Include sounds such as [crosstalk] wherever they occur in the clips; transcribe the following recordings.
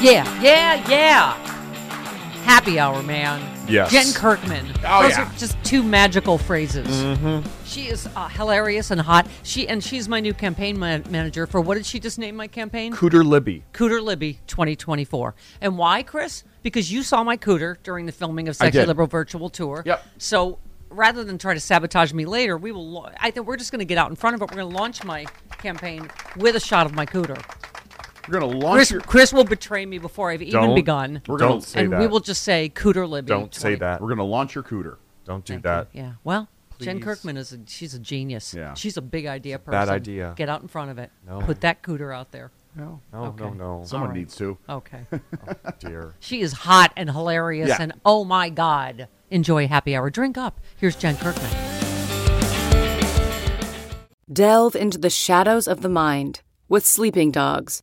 Yeah, yeah, yeah. Happy hour, man. Yes. Jen Kirkman. Oh, Those yeah. are just two magical phrases. Mm-hmm. She is uh, hilarious and hot. She and she's my new campaign man- manager for what did she just name my campaign? Cooter Libby. Cooter Libby 2024. And why, Chris? Because you saw my cooter during the filming of Sexy. Liberal Virtual Tour. Yep. So rather than try to sabotage me later, we will. lo- I think we're just going to get out in front of it. We're going to launch my campaign with a shot of my cooter. We're gonna launch Chris, your. Chris will betray me before I've even Don't. begun. We're gonna Don't say and that. we will just say Cooter Libby. Don't say 20 that. We're gonna launch your cooter. Don't do Thank that. you. Yeah. Well, Jen Please. Kirkman is a she's a genius. Yeah. She's a big idea person. bad idea. Get out in front of it. No. Put that cooter out there. No, No, Okay. no, no. someone All right. needs to. Okay. [laughs] Oh, dear. she is hot and hilarious Yeah. and oh my god. Enjoy happy hour. Drink up. Here's Jen Kirkman. Delve into the shadows of the mind with Sleeping Dogs,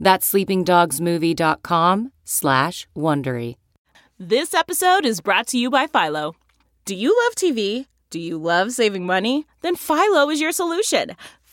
That's sleepingdogsmovie.com slash Wondery. This episode is brought to you by Philo. Do you love TV? Do you love saving money? Then Philo is your solution.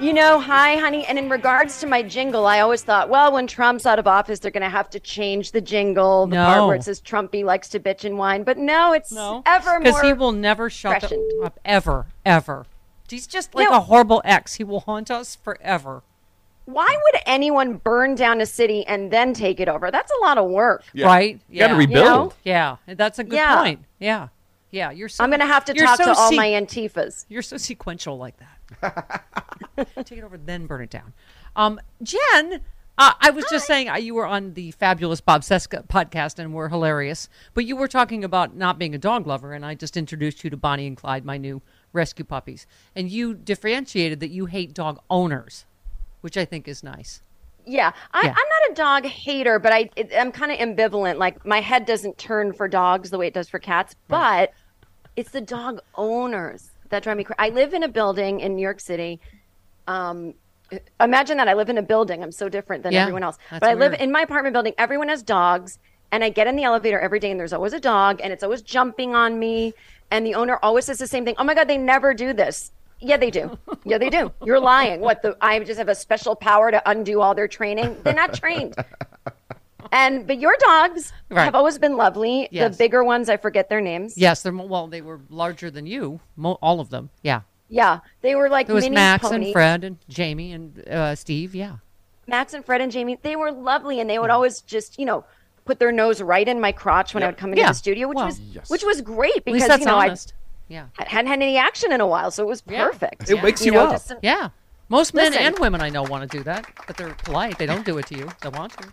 You know, hi, honey. And in regards to my jingle, I always thought, well, when Trump's out of office, they're going to have to change the jingle, the part where it says Trumpy likes to bitch and whine. But no, it's No. ever Because he will never shut freshened. up ever, ever. He's just like No. a horrible ex. He will haunt us forever. Why would anyone burn down a city and then take it over? That's a lot of work. Yeah. Right? You gotta rebuild. You know? Yeah, that's a good Yeah. point. Yeah, yeah. You're. So, I'm going to have to talk so to all se- my antifas. You're so sequential like that. [laughs] Take it over, then burn it down. Um, Jen, uh, I was just saying uh, you were on the fabulous Bob Cesca podcast and were hilarious, but you were talking about not being a dog lover, and I just introduced you to Bonnie and Clyde, my new rescue puppies, and you differentiated that you hate dog owners, which I think is nice. Yeah, I, Yeah. I'm not a dog hater, but I it, I'm kind of ambivalent. Like my head doesn't turn for dogs the way it does for cats, but it's the dog owners that drive me crazy. I live in a building in New York City. Um, imagine that I live in a building. I'm so different than Yeah, everyone else. But I live in my apartment building. Everyone has dogs, and I get in the elevator every day, and there's always a dog, and it's always jumping on me. And the owner always says the same thing. Oh my god, they never do this. Yeah, they do. Yeah, they do. You're lying. What the? I just have a special power to undo all their training. They're not trained. And but your dogs Right. have always been lovely. Yes. The bigger ones, I forget their names. Yes, they're well. They were larger than you, mo- all of them. Yeah, Yeah, they were like there was mini Max ponies. and Fred and Jamie and uh, Steve. Yeah, Max and Fred and Jamie, they were lovely, and they would always just, you know, put their nose right in my crotch when I would come into Yeah. the studio, which Well, was Yes. which was great at because least that's you know honest. Yeah, I hadn't had any action in a while, so it was Yeah. perfect. It wakes you know, up. some- yeah. Most men Listen. and women I know want to do that, but they're polite. They don't do it to you. They want to.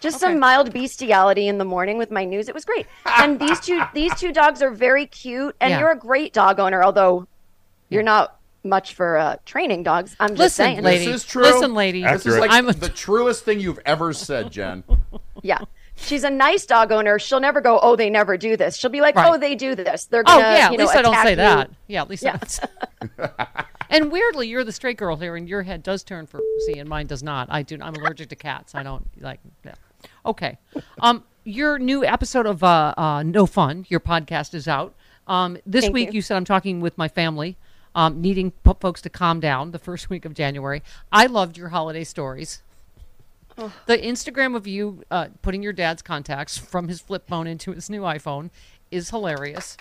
just Okay. some mild bestiality in the morning with my news. It was great. And [laughs] these two these two dogs are very cute, and Yeah. you're a great dog owner, although you're not much for uh, training dogs. I'm just Listen, saying. lady. This is true. Listen, lady. This is like I'm a- the truest thing you've ever said, Jen. [laughs] Yeah. She's a nice dog owner. She'll never go, oh, they never do this. She'll be like, Right. oh, they do this. They're Oh gonna, yeah, you at know, least I don't say you. that. Yeah, at least Yeah. that's. [laughs] [laughs] and weirdly, you're the straight girl here, and your head does turn for pussy, and mine does not. I do. I'm allergic to cats. I don't like. Yeah. Okay. Um, your new episode of uh, uh, No Fun, your podcast is out. Um, this Thank week you. you said I'm talking with my family, um, needing p- folks to calm down. The first [laughs] week of January, I loved your holiday stories. The Instagram of you uh, putting your dad's contacts from his flip phone into his new iPhone is hilarious.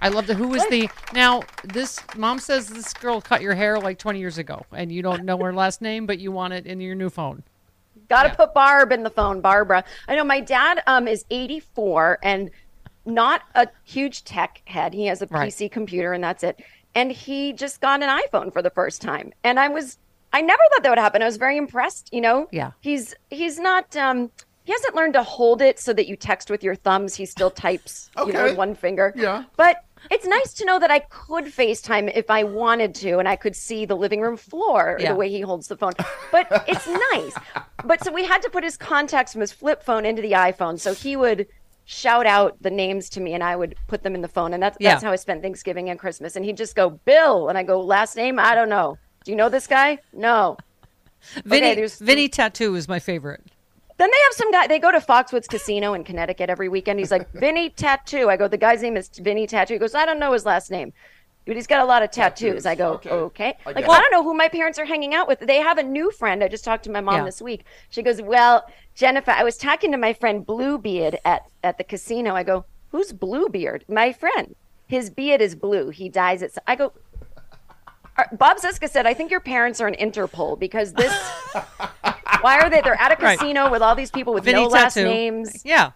I love the who is the now this mom says this girl cut your hair like 20 years ago and you don't know her last name but you want it in your new phone. Got to Yeah. put Barb in the phone, Barbara. I know my dad um, is 84 and not a huge tech head. He has a Right. PC computer and that's it. And he just got an iPhone for the first time. And I was, I never thought that would happen. I was very impressed. You know, Yeah. He's he's not. Um, he hasn't learned to hold it so that you text with your thumbs. He still types, you know, with one finger. Yeah. But it's nice to know that I could FaceTime if I wanted to, and I could see the living room floor Yeah. the way he holds the phone. But it's nice. But so we had to put his contacts from his flip phone into the iPhone, so he would shout out the names to me, and I would put them in the phone, and that's Yeah. that's how I spent Thanksgiving and Christmas. And he'd just go Bill, and I go last name, I don't know. Do you know this guy? No. Vinny there's- Vinny Tattoo is my favorite. Then they have some guy. They go to Foxwoods Casino in Connecticut every weekend. He's like Vinny Tattoo. I go. The guy's name is Vinny Tattoo. He goes. I don't know his last name, but he's got a lot of tattoos. Tattoos. I go. Okay. Okay. I Like get I don't know who my parents are hanging out with. They have a new friend. I just talked to my mom Yeah. this week. She goes. Well, Jennifer, I was talking to my friend Bluebeard at at the casino. I go. Who's Bluebeard? My friend. His beard is blue. He dyes it. I go. Bob Cesca said, "I think your parents are an Interpol because this. [laughs] why are they? They're at a Right. casino with all these people with Vinny no last Tattoo. names. Yeah.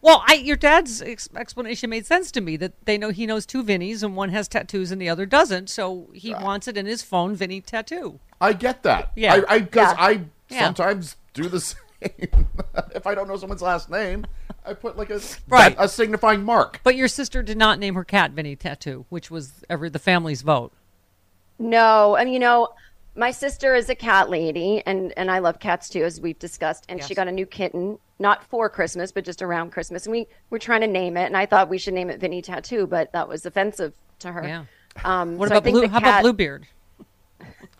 Well, I your dad's ex- explanation made sense to me that they know he knows two Vinnies and one has tattoos and the other doesn't, so he wants it in his phone Vinny Tattoo. I get that. Yeah. I because Yeah. I Yeah. sometimes do the [laughs] same. [laughs] if I don't know someone's last name, I put like a Right. a signifying mark. But your sister did not name her cat Vinny Tattoo, which was every the family's vote. No, and you know, my sister is a cat lady, and and I love cats too, as we've discussed. And she got a new kitten, not for Christmas, but just around Christmas. And we were trying to name it, and I thought we should name it Vinny Tattoo, but that was offensive to her. Yeah. Um, What so about blue? the How about Bluebeard? [laughs]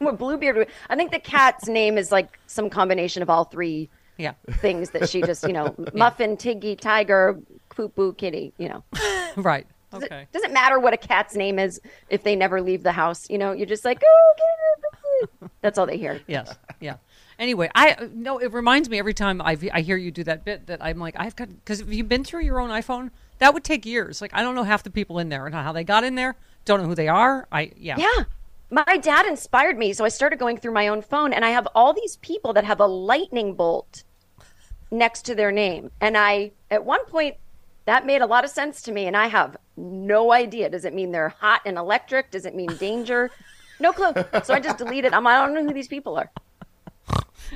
Well, Bluebeard. I think the cat's name is like some combination of all three Yeah. things that she just, you know, [laughs] muffin, tiggy, tiger, poo poo, kitty. You know, [laughs] right. Does it- doesn't matter what a cat's name is if they never leave the house. You know, you're just like, oh, get. [laughs] That's all they hear. Yes. Yeah. Anyway, I no. It reminds me every time I I hear you do that bit that I'm like I've got because if you've been through your own iPhone, that would take years. Like I don't know half the people in there and how they got in there. Don't know who they are. I yeah. Yeah. My dad inspired me. So I started going through my own phone and I have all these people that have a lightning bolt next to their name. And I, at one point, that made a lot of sense to me. And I have no idea. Does it mean they're hot and electric? Does it mean danger? No clue. So I just deleted. I'm, I don't know who these people are.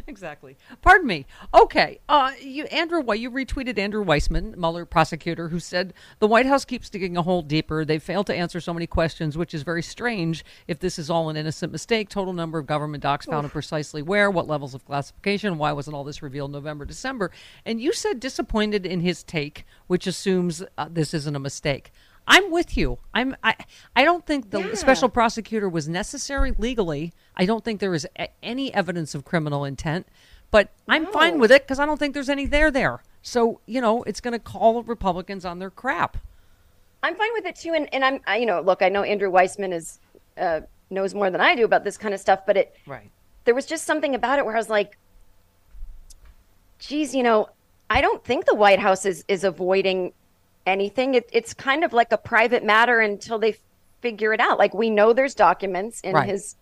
[laughs] exactly. Pardon me. Okay. Uh, you, Andrew, Why you retweeted Andrew Weissmann, Mueller prosecutor, who said the White House keeps digging a hole deeper. They failed to answer so many questions, which is very strange. If this is all an innocent mistake, total number of government docs found and precisely where, what levels of classification, why wasn't all this revealed November, December? And you said disappointed in his take, which assumes uh, this isn't a mistake. I'm with you. I'm. I. I don't think the Yeah. special prosecutor was necessary legally. I don't think there is a- any evidence of criminal intent, but I'm fine with it because I don't think there's any there there. So you know, it's going to call Republicans on their crap. I'm fine with it too. And, and I'm, I, you know, look, I know Andrew Weissmann is, uh, knows more than I do about this kind of stuff, but it, Right. there was just something about it where I was like, geez, you know, I don't think the White House is is avoiding anything. It, it's kind of like a private matter until they figure it out. Like we know there's documents in Right. his.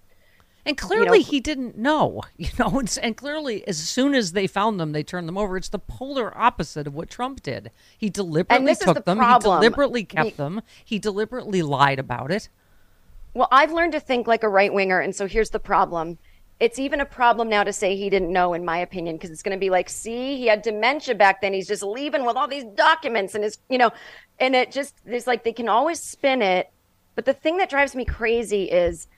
And clearly know- he didn't know, [laughs] you know, and, and clearly as soon as they found them, they turned them over. It's the polar opposite of what Trump did. He deliberately took the them. problem. He deliberately kept He- them. He deliberately lied about it. Well, I've learned to think like a right winger, and so here's the problem. It's even a problem now to say he didn't know, in my opinion, because it's going to be like, see, he had dementia back then. He's just leaving with all these documents, and his, you know, and it just there's like they can always spin it. But the thing that drives me crazy is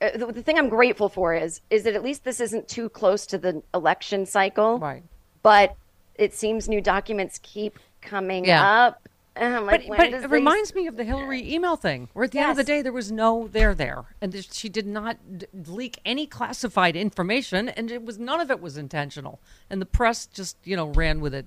uh, the, the thing I'm grateful for is is that at least this isn't too close to the election cycle. Right. But it seems new documents keep coming Yeah. up. I'm like, But, but it reminds me of the Hillary email thing, where at the end of the day there was no there there, and th- she did not d- leak any classified information, and it was none of it was intentional, and the press just you know ran with it.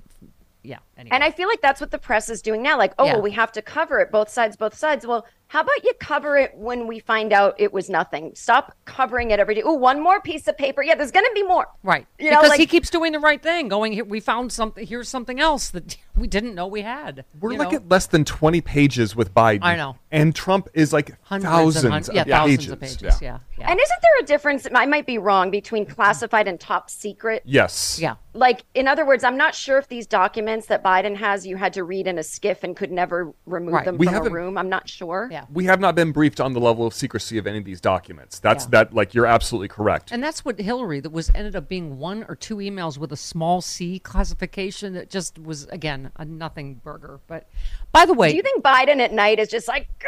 Yeah. Anyway. And I feel like that's what the press is doing now. Like, oh, Yeah. well, we have to cover it, both sides, both sides. Well, how about you cover it when we find out it was nothing? Stop covering it every day. Oh, one more piece of paper. Yeah, there's going to be more. Right. You know, because like- he keeps doing the right thing, going, "Here, we found something, here's something else that [laughs] we didn't know we had. We're you like know? at less than 20 pages with Biden. I know. And Trump is like hundreds thousands, and hun- yeah, thousands pages. of pages. Yeah. Yeah. Yeah. And isn't there a difference? I might be wrong between classified and top secret. Yes. yeah. Like, in other words, I'm not sure if these documents that Biden has, you had to read in a skiff and could never remove Right. them We from a room. I'm not sure. Yeah. We have not been briefed on the level of secrecy of any of these documents. That's Yeah. that like you're absolutely correct. And that's what Hillary that was ended up being one or two emails with a small C classification that just was again a nothing burger. But by the way, Do you think Biden at night is just like, "Grr,"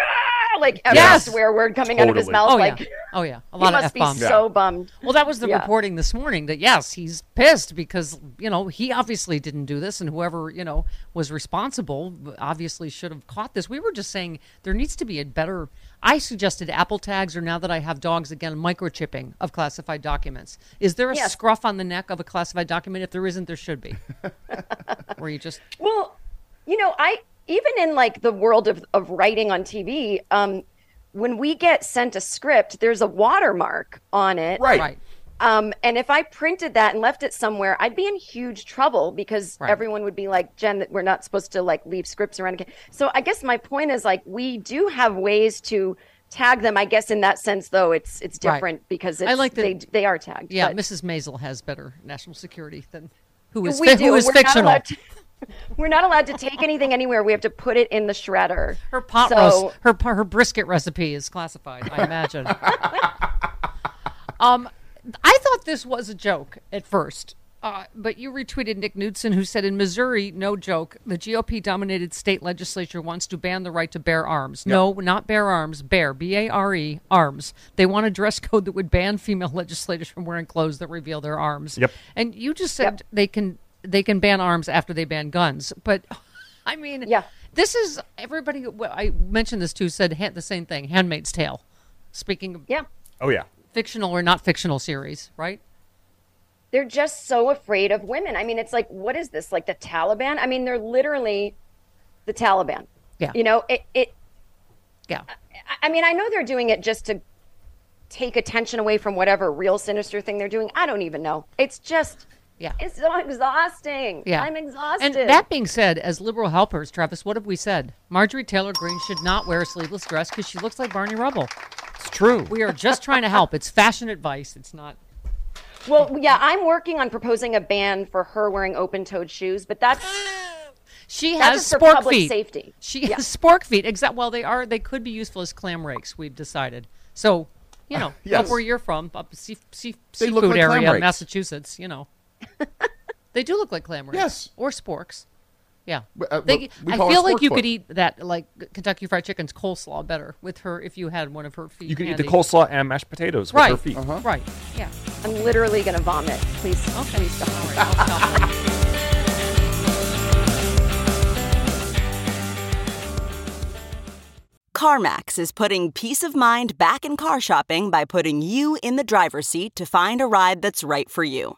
like every Yes. swear word coming out of his Totally. mouth? oh like, yeah, oh yeah, a he lot of must f be bombs. so bummed. Well, that was the Yeah. reporting this morning that yes, he's pissed because you know he obviously didn't do this, and whoever you know was responsible obviously should have caught this. We were just saying there needs to be a better. I suggested Apple tags, or now that I have dogs again, microchipping of classified documents. Is there a Yes. scruff on the neck of a classified document? If there isn't, there should be. [laughs] Where you just Well, you know, I even in like the world of, of writing on TV, um, when we get sent a script, there's a watermark on it. Right. right. Um, and if I printed that and left it somewhere, I'd be in huge trouble because Right. everyone would be like, Jen, that we're not supposed to like leave scripts around again. So I guess my point is like we do have ways to tag them. I guess in that sense, though, it's it's Right. different because it's, I like that- they they are tagged. Yeah, but- Mrs. Maisel has better national security than who is we fi- do. [laughs] who is we're Not fictional. allowed to, we're not allowed to take anything anywhere. We have to put it in the shredder. Her pot so, roast, her her brisket recipe is classified. I imagine. um, I thought this was a joke at first, uh, but you retweeted Nick Knudsen, who said in Missouri, no joke, the GOP-dominated state legislature wants to ban the right to bear arms. No, not bear arms, bear, B-A-R-E, arms. They want a dress code that would ban female [laughs] legislators from wearing clothes that reveal their arms. Yep. And you just said they can they can ban arms after they ban guns, but [laughs] I mean, Yeah. this is everybody. I mentioned this too. Said the same thing. Handmaid's Tale. Speaking of Yeah. Oh yeah. fictional or not fictional series, right? they're just so afraid of women. I mean, it's like, what is this? Like the Taliban? I mean, they're literally the Taliban. Yeah. You know, it, it Yeah. I- I mean, I know they're doing it just to take attention away from whatever real sinister thing they're doing. I don't even know. It's just, Yeah. it's so exhausting. Yeah. I'm exhausted. And that being said, as liberal helpers, Travis, what have we said? Marjorie Taylor Greene should not wear a sleeveless dress because she looks like Barney Rubble. It's true. We are just trying to help. It's fashion advice. It's not. well, yeah, I'm working on proposing a ban for her wearing open-toed shoes, but that's [gasps] She That's has just for spork public feet. safety. She Yeah. has spork feet. Exact. Well, they are. They could be useful as clam rakes. We've decided. So, you know, [laughs] Yes. up where you're from, up sea, sea, They look seafood like area. Massachusetts. You know, [laughs] they do look like clam rakes. Yes. or sporks. Yeah, uh, They- I feel like you foot. could eat that like Kentucky Fried Chicken's coleslaw better with her if you had one of her feet. You can eat the handy. coleslaw and mashed potatoes with Right. her feet. Right. Yeah. I'm literally going to vomit. Please, Okay. please stop. All right. I'll stop then. CarMax is putting peace of mind back in car shopping by putting you in the driver's seat to find a ride that's right for you.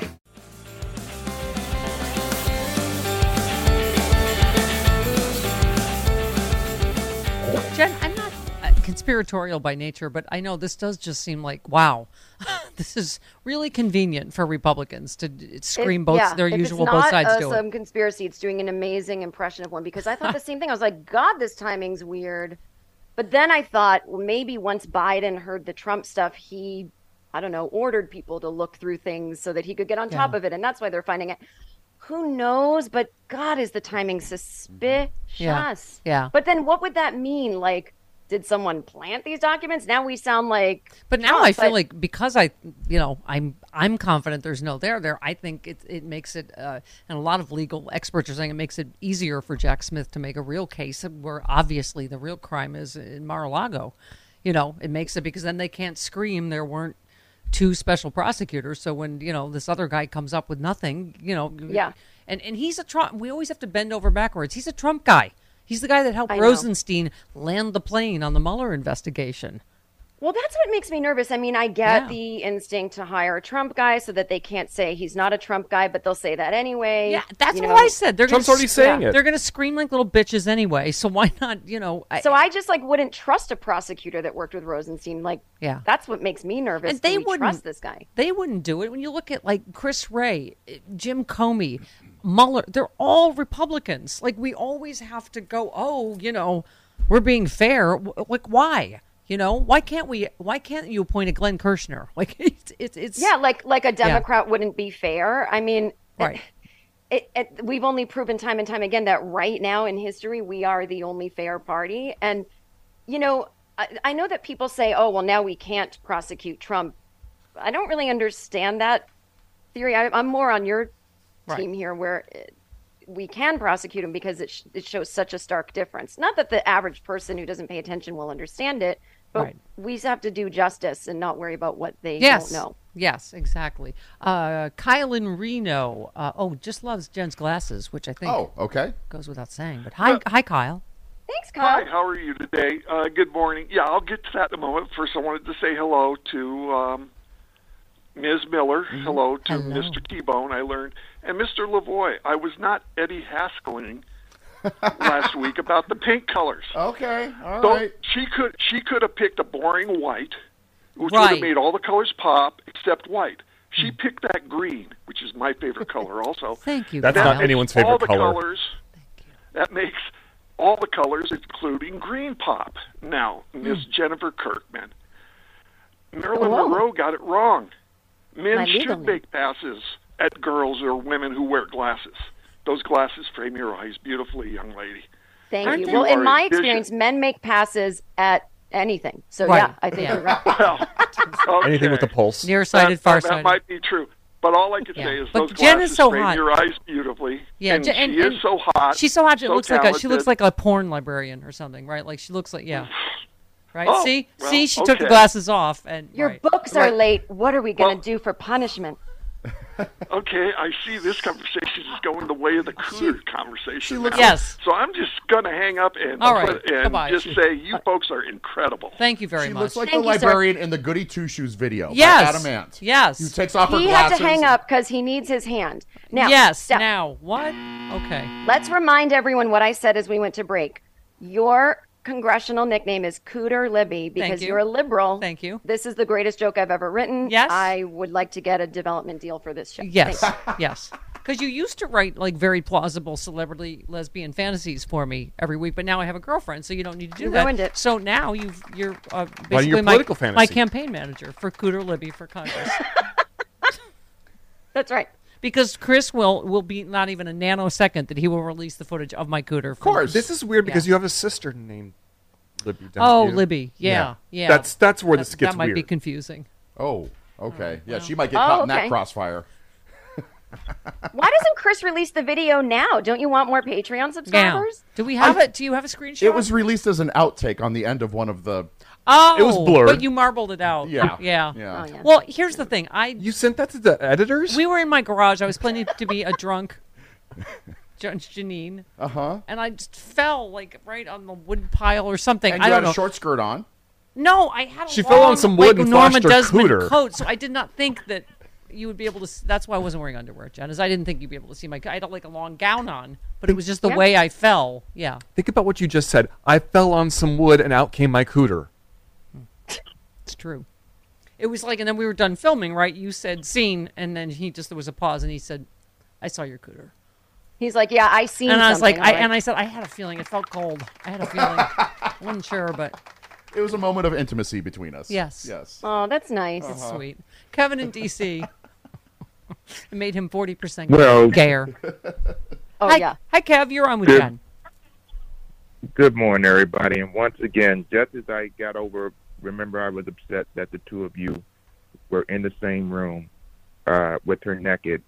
Conspiratorial by nature, but I know this does just seem like wow, [laughs] this is really convenient for Republicans to scream It- both yeah, their if usual it's both sides uh, do some conspiracy. It's doing an amazing impression of one because I thought the [laughs] same thing. I was like, God, this timing's weird. But then I thought, well, maybe once Biden heard the Trump stuff, he, I don't know, ordered people to look through things so that he could get on top of it, and that's why they're finding it. Who knows? But God, is the timing suspicious? Yeah. Yeah. But then, what would that mean? Like, did someone plant these documents? Now we sound like. But now Trump, I feel but- like because I, you know, I'm I'm confident there's no there there. I think it it makes it, uh, and a lot of legal experts are saying it makes it easier for Jack Smith to make a real case where obviously the real crime is in Mar-a-Lago. You know, it makes it because then they can't scream there weren't two special prosecutors. So when you know this other guy comes up with nothing, you know, Yeah. and and he's a Trump. We always have to bend over backwards. He's a Trump guy. He's the guy that helped. Rosenstein land the plane on the Mueller investigation. Well, that's what makes me nervous. I mean, I get Yeah. the instinct to hire a Trump guy so that they can't say he's not a Trump guy, but they'll say that anyway. Yeah, that's you what know? I said. They're Trump's gonna, already saying it. They're going to scream like little bitches anyway. So why not? You know. I, So I just like wouldn't trust a prosecutor that worked with Rosenstein. Like, Yeah. that's what makes me nervous. and they wouldn't trust this guy. They wouldn't do it. When you look at like Chris Wray, eh, Jim Comey, Mueller, they're all Republicans. Like we always have to go. Oh, you know, we're being fair. Like why? You know, why can't we? Why can't you appoint a Glenn Kirshner? [laughs] Like it's it's, it's Yeah, like like a Democrat wouldn't be fair. I mean, Right. [laughs] It, it, we've only proven time and time again that right now in history we are the only fair party. And you know, I, I know that people say, "Oh, well, now we can't prosecute Trump." I don't really understand that theory. I, I'm more on your Right. team here, where we can prosecute him because it sh- it shows such a stark difference. Not that the average person who doesn't pay attention will understand it, but Right. we have to do justice and not worry about what they Yes. don't know. Yes, exactly. Uh, Kyle in Reno. Uh, oh, just loves Jen's glasses, which I think Oh, okay. goes without saying. But hi, hi, Kyle. Thanks, Kyle. Hi, how are you today? Uh, good morning. Yeah, I'll get to that in a moment. First, I wanted to say hello to um, Ms. Miller. Hello to Hello. Mr. T-Bone. I learned, and Mr. Lavoie. I was not Eddie Haskelling last week about the paint colors. Okay. All So right. she could she could have picked a boring white, which would have made all the colors pop except white. She mm. picked that green, which is my favorite [laughs] color, also. Thank you. That's Kyle. not makes anyone's all favorite the color. Colors, That makes all the colors, including green pop. Now, mm. Miss Jennifer Kirkman, oh, Marilyn Whoa. Monroe got it wrong. Men should make passes at girls or women who wear glasses. Those glasses frame your eyes beautifully, young lady. Thank Aren't you. you Well, in my efficient. experience, men make passes at anything. So Right. yeah, I think Yeah. you're right. [laughs] Well, [laughs] Anything with the okay. pulse. Nearsighted, that, that, farsighted. that might be true. But all I can Yeah. say is But those Jen glasses is so frame hot. your eyes beautifully. Yeah, and Jen- and- she and is so hot. She's so hot. She so looks like a she looks like a porn librarian or something, right? Like she looks like yeah. [sighs] Right? Oh, see, well, see, she took the glasses off, and Your right. books are Right. late. What are we going to Well- do for punishment? [laughs] Okay, I see this conversation is going the way of the cooler conversation. she looks. Yes. So I'm just going to hang up and, All right. and Goodbye. just say you folks are incredible. Thank you very She much. looks like Thank the you, sir. librarian in the Goody Two Shoes video. Yes. Adam Ant. Yes. Who takes off her He had to hang up because he needs his hand. Now, yes. Steph, Now what? Okay. let's remind everyone what I said as we went to break. Your congressional nickname is Cooter Libby because you. are a liberal. Thank you. This is the greatest joke I've ever written. Yes. I would like to get a development deal for this show. Yes. [laughs] Yes. Because you used to write like very plausible celebrity lesbian fantasies for me every week, but now I have a girlfriend, so you don't need to do You that. ruined it. So now you've you're uh, Well, basically your my, political my fantasy. campaign manager for Cooter Libby for Congress. [laughs] That's right. Because Chris will will be not even a nanosecond that he will release the footage of my cooter. Of course. This is weird because Yeah. you have a sister named Libby. don't Oh, you? Libby. Yeah, yeah. That's that's where That- this gets that might weird. be confusing. Oh, okay. Mm, yeah, she might get Oh, caught in that oh, crossfire. Why doesn't Chris release the video now? Don't you want more Patreon Yeah. subscribers? Do we have it? Do you have a screenshot? It was released as an outtake on the end of one of the. Oh, It was blurred. but you marbled it out. Yeah. yeah. Yeah. Oh, yeah. Well, here's the thing. I You sent that to the editors? we were in my garage. I was planning to be a drunk [laughs] Jan- Janine, Uh huh. and I just fell like right on the wood pile or something. And I you don't had know. a short skirt on. No, I had a She fell on some wood like and Norma flashed her Desmond cooter. coat, so I did not think that you would be able to. s- That's why I wasn't wearing underwear, Jen. Is I didn't think you'd be able to see my. I had like a long gown on, but it was just the Yeah. way I fell. Yeah, Think about what you just said. I fell on some wood and out came my cooter. It's true. It was like, and then we were done filming, right? You said scene, and then he just there was a pause, and he said, "I saw your cooter," He's like, yeah, I seen. and I was like. I, I'm and I said, I had a feeling it felt cold. I had a feeling, [laughs] I wasn't sure, but It was a moment of intimacy between us. Yes. Yes. oh, that's nice. it's sweet. Kevin in DC. it made him forty percent Well- gayer. Oh hi, yeah. hi, Kev. You're on with Good. Jen. Good morning, everybody. And once again, just as I got over, remember I was upset that the two of you were in the same room uh, with her naked.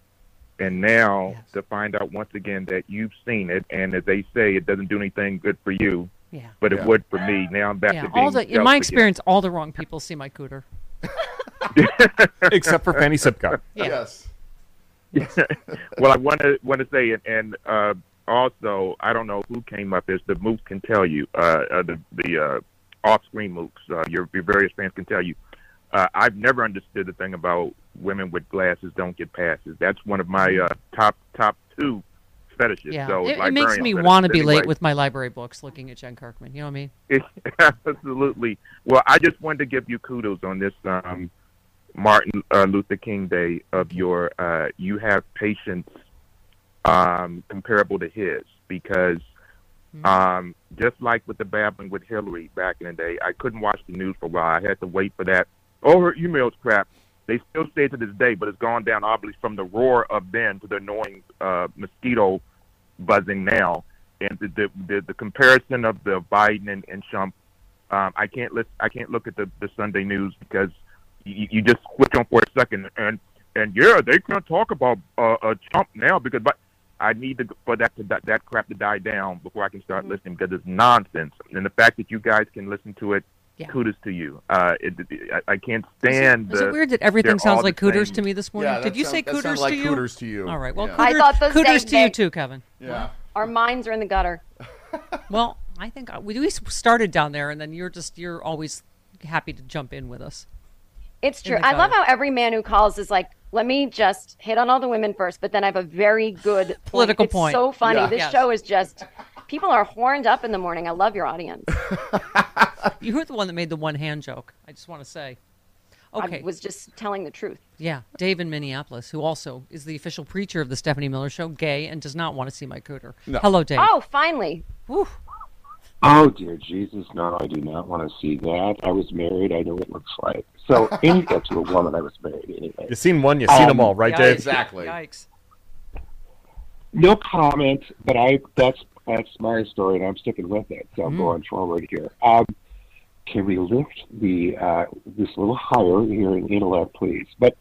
And now Yes. to find out once again that you've seen it, and as they say, it doesn't do anything good for you, Yeah. but it Yeah. would for me. Now I'm back Yeah, to being all the in jealous my again. experience, all the wrong people see my cooter. [laughs] Except for Fanny Sipka. [laughs] Yeah. Yes. [laughs] well, I want to want to say, and, and uh, also, I don't know who came up. As the Mooks can tell you, uh, uh, the the uh, off-screen Mooks, uh, your your various fans can tell you. Uh, I've never understood the thing about women with glasses don't get passes. That's one of my uh, top top two fetishes. Yeah, So it, it makes me want to be late with my library books, looking at Jen Kirkman. You know what I mean? [laughs] Absolutely. Well, I just wanted to give you kudos on this um, Martin uh, Luther King Day of your uh, you have patience um, comparable to his because um, just like with the babbling with Hillary back in the day, I couldn't watch the news for a while. I had to wait for that. Oh, her emails crap. They still it to this day, but it's gone down obviously from the roar of then to the annoying uh, mosquito buzzing now. And the the, the, the comparison of the Biden and, and Trump, um, I can't list, I can't look at the, the Sunday news because you, you just switch on for a second and and yeah, they can't talk about uh, uh, Trump now because but I need to for that to that, that crap to die down before I can start listening because it's nonsense. And the fact that you guys can listen to it, Yeah. kudos to you. Uh, it, it, I, I can't stand. Is the, it weird that everything sounds like the cooters same. to me this morning? Yeah, Did you sound- say that cooters sounded like to you? cooters to you. All right. Well, Yeah. cooters, I thought the cooters same to you too, Kevin. Yeah. Our minds are in the gutter. [laughs] Well, I think we we started down there, and then you're just you're always happy to jump in with us. It's true. I love how every man who calls is like, let me just hit on all the women first, but then I have a very good political point. Political it's point. So funny. Yeah. This Yes. show is just people are horned up in the morning. I love your audience. [laughs] You were the one that made the one hand joke. I just want to say. Okay. I was just telling the truth. Yeah, Dave in Minneapolis, who also is the official preacher of the Stephanie Miller Show, gay, and does not want to see my cooter. No. Hello, Dave. Oh, finally. Whew. Oh dear Jesus, no, I do not want to see that. I was married. I know what it looks like. So, [laughs] and that's to a woman. I was married anyway. You've seen one, you've seen them Um, all, right, Yikes. Dave? Exactly. Yikes. No comment, but I that's that's my story, and I'm sticking with it. So I'm going forward here. Um, can we lift the uh, this a little higher here in intellect, please? But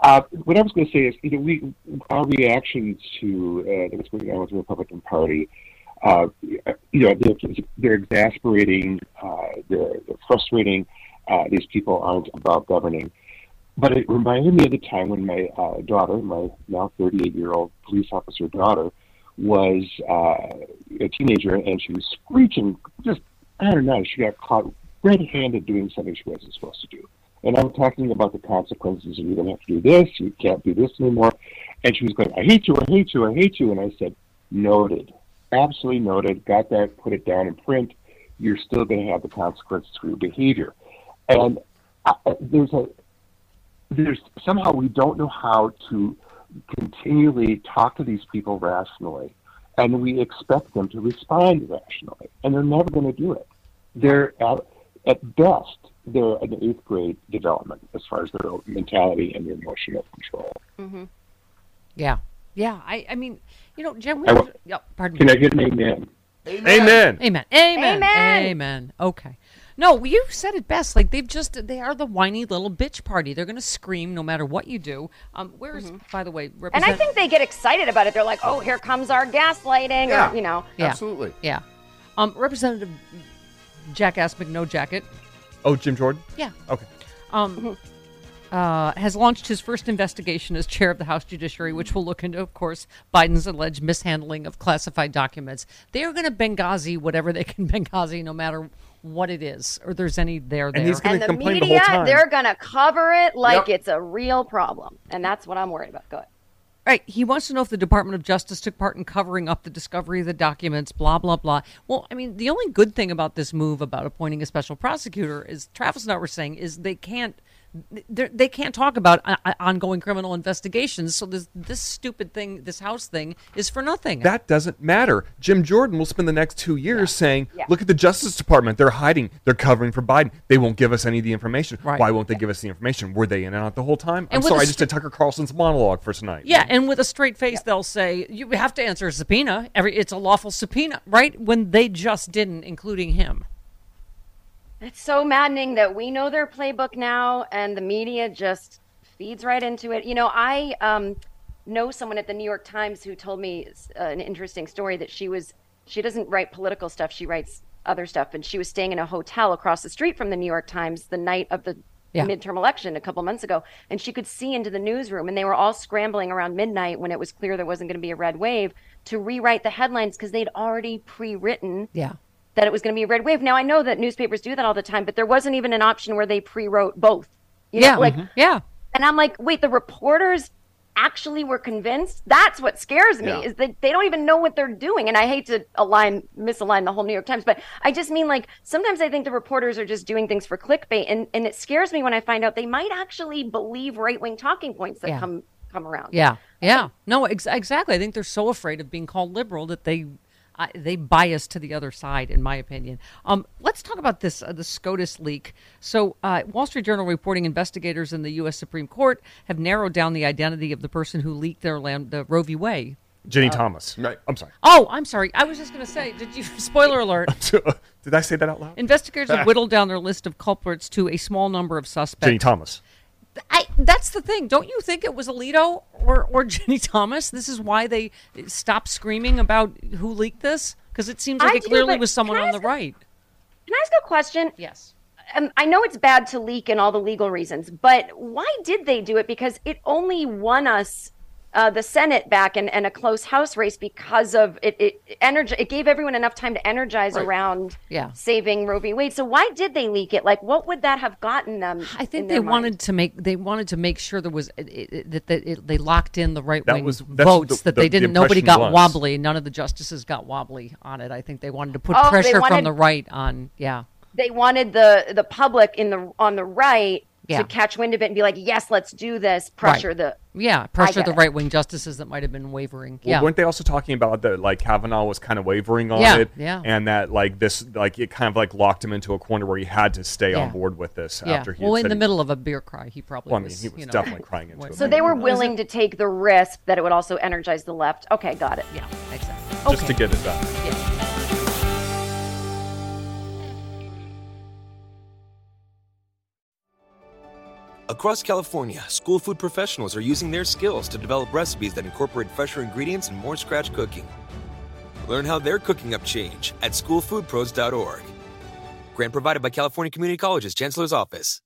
uh, what I was going to say is, you know, we our reaction to uh, what's going on with the Republican Party. Uh, you know, they're, they're exasperating, uh, they're, they're frustrating. Uh, these people aren't about governing. But it reminded me of the time when my uh, daughter, my now 38 year old police officer daughter, was uh, a teenager and she was screeching. Just, I don't know, she got caught red handed doing something she wasn't supposed to do. And I'm talking about the consequences of you don't have to do this, you can't do this anymore. And she was going, I hate you, I hate you, I hate you. And I said, Noted. Absolutely noted. Got that, put it down in print. You're still going to have the consequences for your behavior. And uh, there's a, there's somehow we don't know how to continually talk to these people rationally, and we expect them to respond rationally, and they're never going to do it. They're at, at best they're an eighth grade development as far as their mentality and their emotional control. Mm-hmm. Yeah. Yeah. I, I mean, you know, Jim, we I were, yeah, pardon Can me. I get an amen? Amen. Amen. Amen. Amen. Amen. Okay. No, you said it best. Like they've just they are the whiny little bitch party. They're going to scream no matter what you do. Um, where's by the way, And I think they get excited about it. They're like, "Oh, here comes our gaslighting," Yeah. or you know. Yeah. Absolutely. Yeah. Um, Representative Jackass McNo Jacket. Oh, Jim Jordan. Yeah. Okay. Um, uh, has launched his first investigation as chair of the House Judiciary, which will look into, of course, Biden's alleged mishandling of classified documents. They are going to Benghazi whatever they can [laughs] Benghazi, no matter what it is, or there's any there there. And he's gonna And the complain the whole media, time. they're gonna cover it like Yep. it's a real problem, and that's what I'm worried about. Go ahead. Right. He wants to know if the Department of Justice took part in covering up the discovery of the documents, blah, blah, blah. Well, I mean, the only good thing about this move about appointing a special prosecutor is Travis and I were saying is they can't. They're- can't talk about uh, uh, ongoing criminal investigations, so this this stupid thing, this House thing, is for nothing. That doesn't matter. Jim Jordan will spend the next two years saying, Yeah. "Look at the Justice Department. They're hiding. They're covering for Biden. They won't give us any of the information. Right. Why won't they give us the information? Were they in and out the whole time? I'm sorry, I just did Tucker Carlson's monologue for tonight. Yeah, and with a straight face, they'll say you have to answer a subpoena. Every it's a lawful subpoena, right? When they just didn't, including him. It's so maddening that we know their playbook now, and the media just feeds right into it. You know, I um, know someone at the New York Times who told me uh, an interesting story that she was she doesn't write political stuff; she writes other stuff, and she was staying in a hotel across the street from the New York Times the night of the Yeah. midterm election a couple months ago, and she could see into the newsroom, and they were all scrambling around midnight when it was clear there wasn't going to be a red wave to rewrite the headlines because they'd already pre-written Yeah. That it was going to be a red wave. Now I know that newspapers do that all the time, but there wasn't even an option where they pre-wrote both. You know, Yeah. like, mm-hmm. Yeah. and I'm like, wait, the reporters actually were convinced. That's what scares me Yeah. is that they don't even know what they're doing. And I hate to align, misalign the whole New York Times, but I just mean like sometimes I think the reporters are just doing things for clickbait, and and it scares me when I find out they might actually believe right-wing talking points that Yeah. come come around. Yeah, yeah. No, ex- exactly. I think they're so afraid of being called liberal that they uh, they bias to the other side, in my opinion. Um, let's talk about this uh, the SCOTUS leak. So, uh, Wall Street Journal reporting investigators in the U.S. Supreme Court have narrowed down the identity of the person who leaked their land, the Roe v. Wade. Ginni Thomas. Right. I'm sorry. Oh, I'm sorry. I was just going to say, did you? [laughs] Spoiler alert. [laughs] Did I say that out loud? Investigators have [laughs] whittled down their list of culprits to a small number of suspects. Ginni Thomas. I, that's the thing. Don't you think it was Alito or, or [laughs] Ginni Thomas? This is why they stopped screaming about who leaked this? Because it seems like I it do, clearly was someone on the ask- right. Can I ask a question? Yes. um, I know it's bad to leak and all the legal reasons, but why did they do it? Because it only won us uh, the Senate back and, and a close House race because of it. It, energy, it gave everyone enough time to energize around Yeah. saving Roe v. Wade. So why did they leak it? Like, what would that have gotten them? I think they their wanted to make they wanted to make sure there was it, it, that that it, they locked in the right That wing was- votes the- that the- they didn't. Nobody got was. wobbly. None of the justices got wobbly on it. I think they wanted to put Oh, they pressure from the right on. Yeah. They wanted the the public in the on the right Yeah. to catch wind of it and be like, "Yes, let's do this." Pressure Right. the Yeah, pressure the right wing justices that might have been wavering. Well, yeah. weren't they also talking about that like Kavanaugh was kind of wavering on Yeah, it, yeah. and that like this like it kind of like locked him into a corner where he had to stay Yeah. on board with this yeah. after he. well, had in said the he- middle of a beer cry, he probably Well, I mean, was. he was you know, definitely crying into [laughs] it. So they were willing to take the risk that it would also energize the left. Okay, got it. Yeah, exactly. just Okay. to get it done. Yeah. Across California, school food professionals are using their skills to develop recipes that incorporate fresher ingredients and more scratch cooking. Learn how they're cooking up change at schoolfoodpros.org. Grant provided by California Community College's Chancellor's Office.